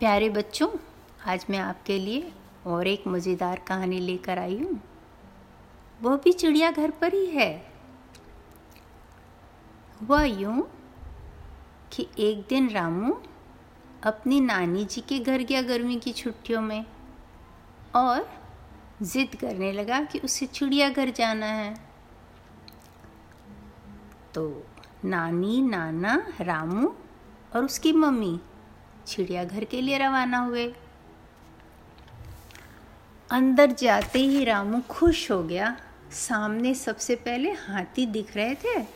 प्यारे बच्चों, आज मैं आपके लिए और एक मज़ेदार कहानी लेकर आई हूँ। वह भी चिड़ियाघर पर ही है। हुआ यूँ कि एक दिन रामू अपनी नानी जी के घर गया गर्मी की छुट्टियों में और ज़िद करने लगा कि उसे चिड़ियाघर जाना है। तो नानी, नाना, रामू और उसकी मम्मी चिड़ियाघर के लिए रवाना हुए। अंदर जाते ही रामू खुश हो गया। सामने सबसे पहले हाथी दिख रहे थे।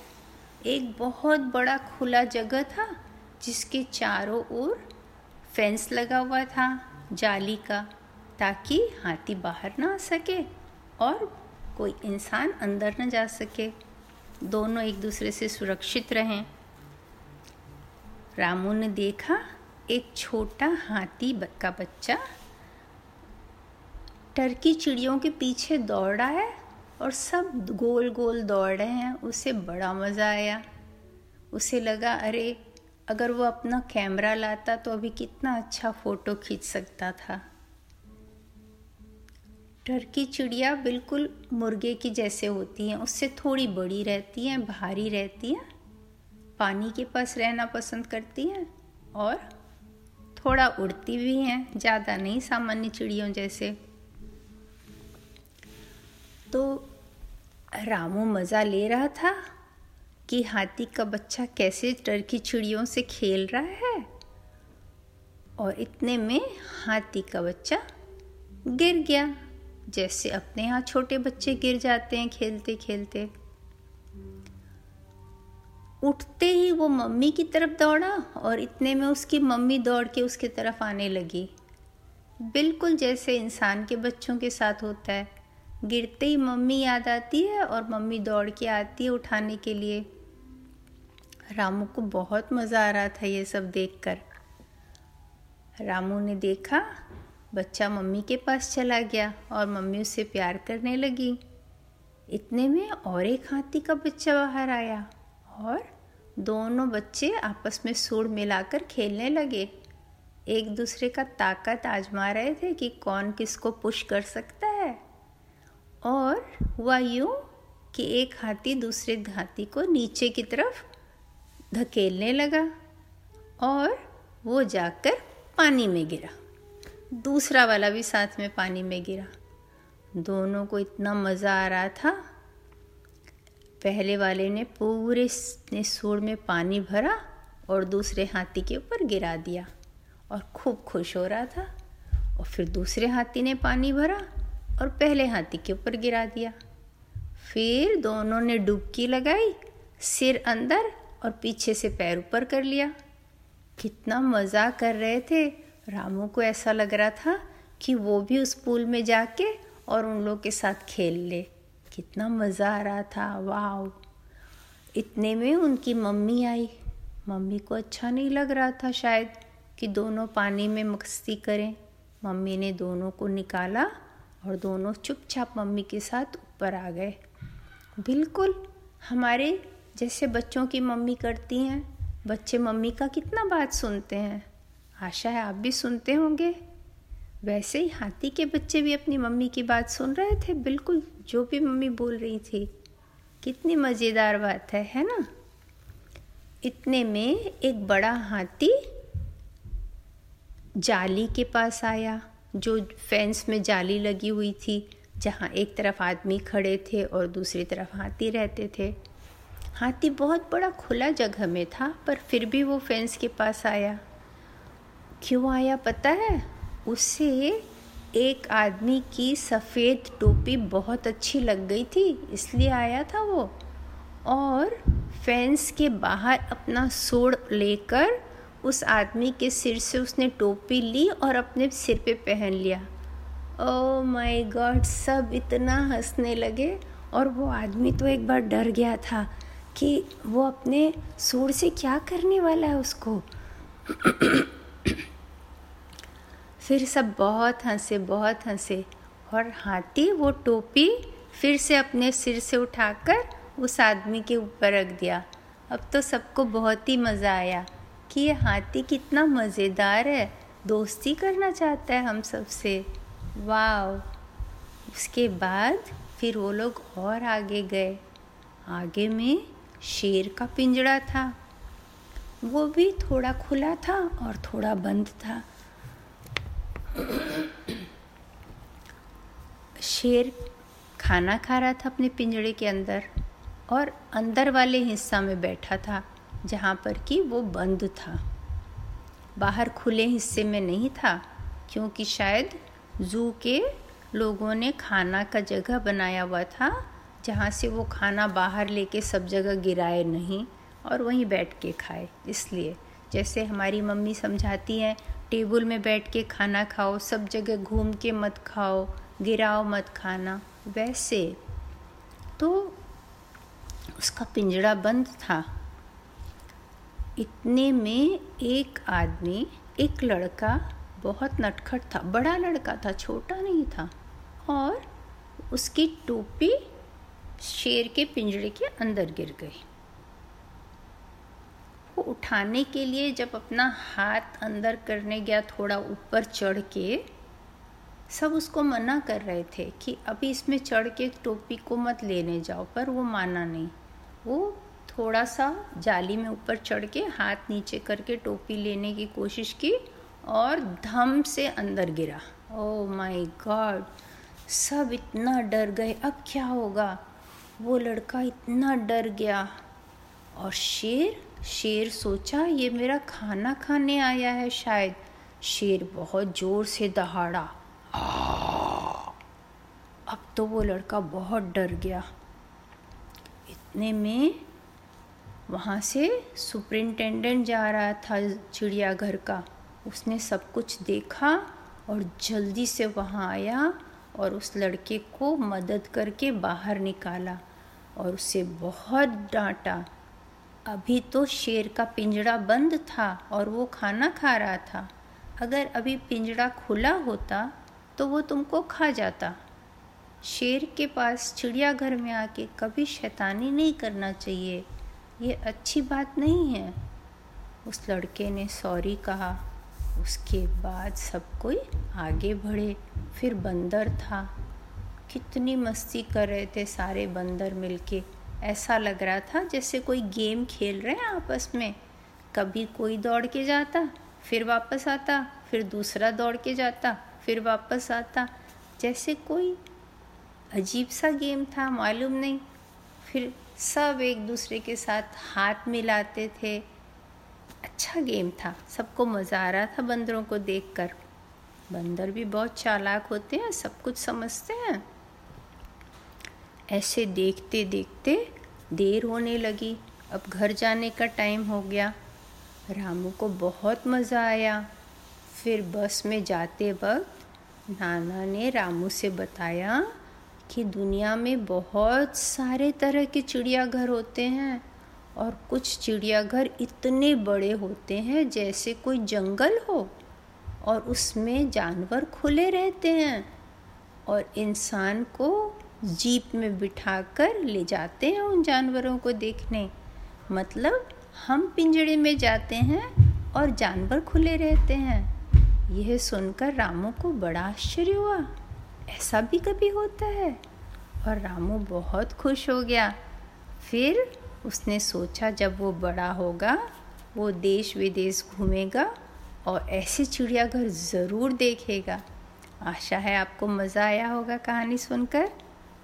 एक बहुत बड़ा खुला जगह था, जिसके चारों ओर फेंस लगा हुआ था जाली का, ताकि हाथी बाहर ना आ सके और कोई इंसान अंदर न जा सके। दोनों एक दूसरे से सुरक्षित रहें। रामू ने देखा एक छोटा हाथी का बच्चा टर्की चिड़ियों के पीछे दौड़ रहा है और सब गोल गोल दौड़ रहे हैं। उसे बड़ा मज़ा आया। उसे लगा, अरे, अगर वो अपना कैमरा लाता तो अभी कितना अच्छा फ़ोटो खींच सकता था। टर्की चिड़िया बिल्कुल मुर्गे की जैसे होती हैं। उससे थोड़ी बड़ी रहती हैं, भारी रहती हैं, पानी के पास रहना पसंद करती हैं और थोड़ा उड़ती भी हैं, ज़्यादा नहीं, सामान्य चिड़ियों जैसे। तो रामू मज़ा ले रहा था कि हाथी का बच्चा कैसे टर्की चिड़ियों से खेल रहा है, और इतने में हाथी का बच्चा गिर गया, जैसे अपने यहाँ छोटे बच्चे गिर जाते हैं खेलते खेलते उठते ही वो मम्मी की तरफ़ दौड़ा और इतने में उसकी मम्मी दौड़ के उसके तरफ़ आने लगी। बिल्कुल जैसे इंसान के बच्चों के साथ होता है। गिरते ही मम्मी याद आती है और मम्मी दौड़ के आती है उठाने के लिए। रामू को बहुत मज़ा आ रहा था ये सब देखकर। रामू ने देखा, बच्चा मम्मी के पास चला गया और मम्मी उससे प्यार करने लगी। इतने में और एक हाथी का बच्चा बाहर आया और दोनों बच्चे आपस में सुर मिलाकर खेलने लगे। एक दूसरे का ताकत आजमा रहे थे कि कौन किसको पुश कर सकता है। और हुआ यूँ कि एक हाथी दूसरे हाथी को नीचे की तरफ़ धकेलने लगा और वो जाकर पानी में गिरा। दूसरा वाला भी साथ में पानी में गिरा। दोनों को इतना मज़ा आ रहा था पहले वाले ने पूरे ने सूर में पानी भरा और दूसरे हाथी के ऊपर गिरा दिया और खूब खुश हो रहा था और फिर दूसरे हाथी ने पानी भरा और पहले हाथी के ऊपर गिरा दिया। फिर दोनों ने डुबकी लगाई, सिर अंदर और पीछे से पैर ऊपर कर लिया। कितना मज़ा कर रहे थे। रामू को ऐसा लग रहा था कि वो भी उस पूल में जाके और उन लोग के साथ खेल ले। कितना मज़ा आ रहा था वाह इतने में उनकी मम्मी आई। मम्मी को अच्छा नहीं लग रहा था शायद कि दोनों पानी में मस्ती करें। मम्मी ने दोनों को निकाला और दोनों चुपचाप मम्मी के साथ ऊपर आ गए। बिल्कुल, हमारे जैसे बच्चों की मम्मी करती हैं। बच्चे मम्मी का कितना बात सुनते हैं। आशा है आप भी सुनते होंगे। वैसे ही हाथी के बच्चे भी अपनी मम्मी की बात सुन रहे थे। बिल्कुल, जो भी मम्मी बोल रही थी। कितनी मज़ेदार बात है है ना? इतने में एक बड़ा हाथी जाली के पास आया, जो फेंस में जाली लगी हुई थी, जहाँ एक तरफ़ आदमी खड़े थे और दूसरी तरफ़ हाथी रहते थे। हाथी बहुत बड़ा खुला जगह में था, पर फिर भी वो फेंस के पास आया। क्यों आया, पता है? उसे एक आदमी की सफ़ेद टोपी बहुत अच्छी लग गई थी, इसलिए आया था वो। और फेंस के बाहर अपना सोड़ लेकर उस आदमी के सिर से उसने टोपी ली और अपने सिर पे पहन लिया। ओ माय गॉड सब इतना हंसने लगे और वो आदमी तो एक बार डर गया था कि वो अपने सूर से क्या करने वाला है उसको। फिर सब बहुत हंसे बहुत हंसे। और हाथी, वो टोपी फिर से अपने सिर से उठाकर उस आदमी के ऊपर रख दिया। अब तो सबको बहुत ही मज़ा आया कि ये हाथी कितना मज़ेदार है। दोस्ती करना चाहता है हम सबसे। वाह उसके बाद फिर वो लोग और आगे गए। आगे में शेर का पिंजड़ा था। वो भी थोड़ा खुला था और थोड़ा बंद था। शेर खाना खा रहा था अपने पिंजड़े के अंदर और अंदर वाले हिस्सा में बैठा था, जहाँ पर कि वो बंद था। बाहर खुले हिस्से में नहीं था, क्योंकि शायद जू के लोगों ने खाना का जगह बनाया हुआ था, जहाँ से वो खाना बाहर लेके सब जगह गिराए नहीं और वहीं बैठ के खाए। इसलिए जैसे हमारी मम्मी समझाती हैं टेबल में बैठ के खाना खाओ, सब जगह घूम के मत खाओ, गिराओ मत खाना, वैसे तो उसका पिंजड़ा बंद था। इतने में एक आदमी, एक लड़का बहुत नटखट था, बड़ा लड़का था, छोटा नहीं था और उसकी टोपी शेर के पिंजरे के अंदर गिर गई। वो उठाने के लिए जब अपना हाथ अंदर करने गया थोड़ा ऊपर चढ़ के, सब उसको मना कर रहे थे कि अभी इसमें चढ़ के टोपी को मत लेने जाओ, पर वो माना नहीं। वो थोड़ा सा जाली में ऊपर चढ़ के हाथ नीचे करके टोपी लेने की कोशिश की और धम से अंदर गिरा। ओ माय गॉड सब इतना डर गए। अब क्या होगा? वो लड़का इतना डर गया। और शेर शेर सोचा, ये मेरा खाना खाने आया है शायद। शेर बहुत ज़ोर से दहाड़ा। अब तो वो लड़का बहुत डर गया। इतने में वहाँ से सुपरिंटेंडेंट जा रहा था चिड़ियाघर का। उसने सब कुछ देखा और जल्दी से वहाँ आया और उस लड़के को मदद करके बाहर निकाला और उसे बहुत डांटा। अभी तो शेर का पिंजड़ा बंद था और वो खाना खा रहा था। अगर अभी पिंजड़ा खुला होता तो वो तुमको खा जाता। शेर के पास चिड़ियाघर में आके कभी शैतानी नहीं करना चाहिए। ये अच्छी बात नहीं है। उस लड़के ने सॉरी कहा। उसके बाद सब कोई आगे बढ़े। फिर बंदर था। कितनी मस्ती कर रहे थे सारे बंदर मिलके। ऐसा लग रहा था जैसे कोई गेम खेल रहे हैं आपस में। कभी कोई दौड़ के जाता, फिर वापस आता, फिर दूसरा दौड़ के जाता, फिर वापस आता। जैसे कोई अजीब सा गेम था, मालूम नहीं। फिर सब एक दूसरे के साथ हाथ मिलाते थे। अच्छा गेम था, सबको मज़ा आ रहा था बंदरों को देखकर। बंदर भी बहुत चालाक होते हैं, सब कुछ समझते हैं। ऐसे देखते देखते देर होने लगी। अब घर जाने का टाइम हो गया। रामू को बहुत मज़ा आया। फिर बस में जाते वक्त नाना ने रामू से बताया कि दुनिया में बहुत सारे तरह के चिड़ियाघर होते हैं और कुछ चिड़ियाघर इतने बड़े होते हैं जैसे कोई जंगल हो और उसमें जानवर खुले रहते हैं और इंसान को जीप में बिठाकर ले जाते हैं उन जानवरों को देखने। मतलब हम पिंजड़े में जाते हैं और जानवर खुले रहते हैं। यह सुनकर रामू को बड़ा आश्चर्य हुआ। ऐसा भी कभी होता है? और रामू बहुत खुश हो गया। फिर उसने सोचा, जब वो बड़ा होगा, वो देश विदेश घूमेगा और ऐसे चिड़ियाघर ज़रूर देखेगा। आशा है आपको मज़ा आया होगा कहानी सुनकर।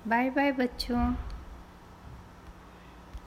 बाय बाय बच्चों।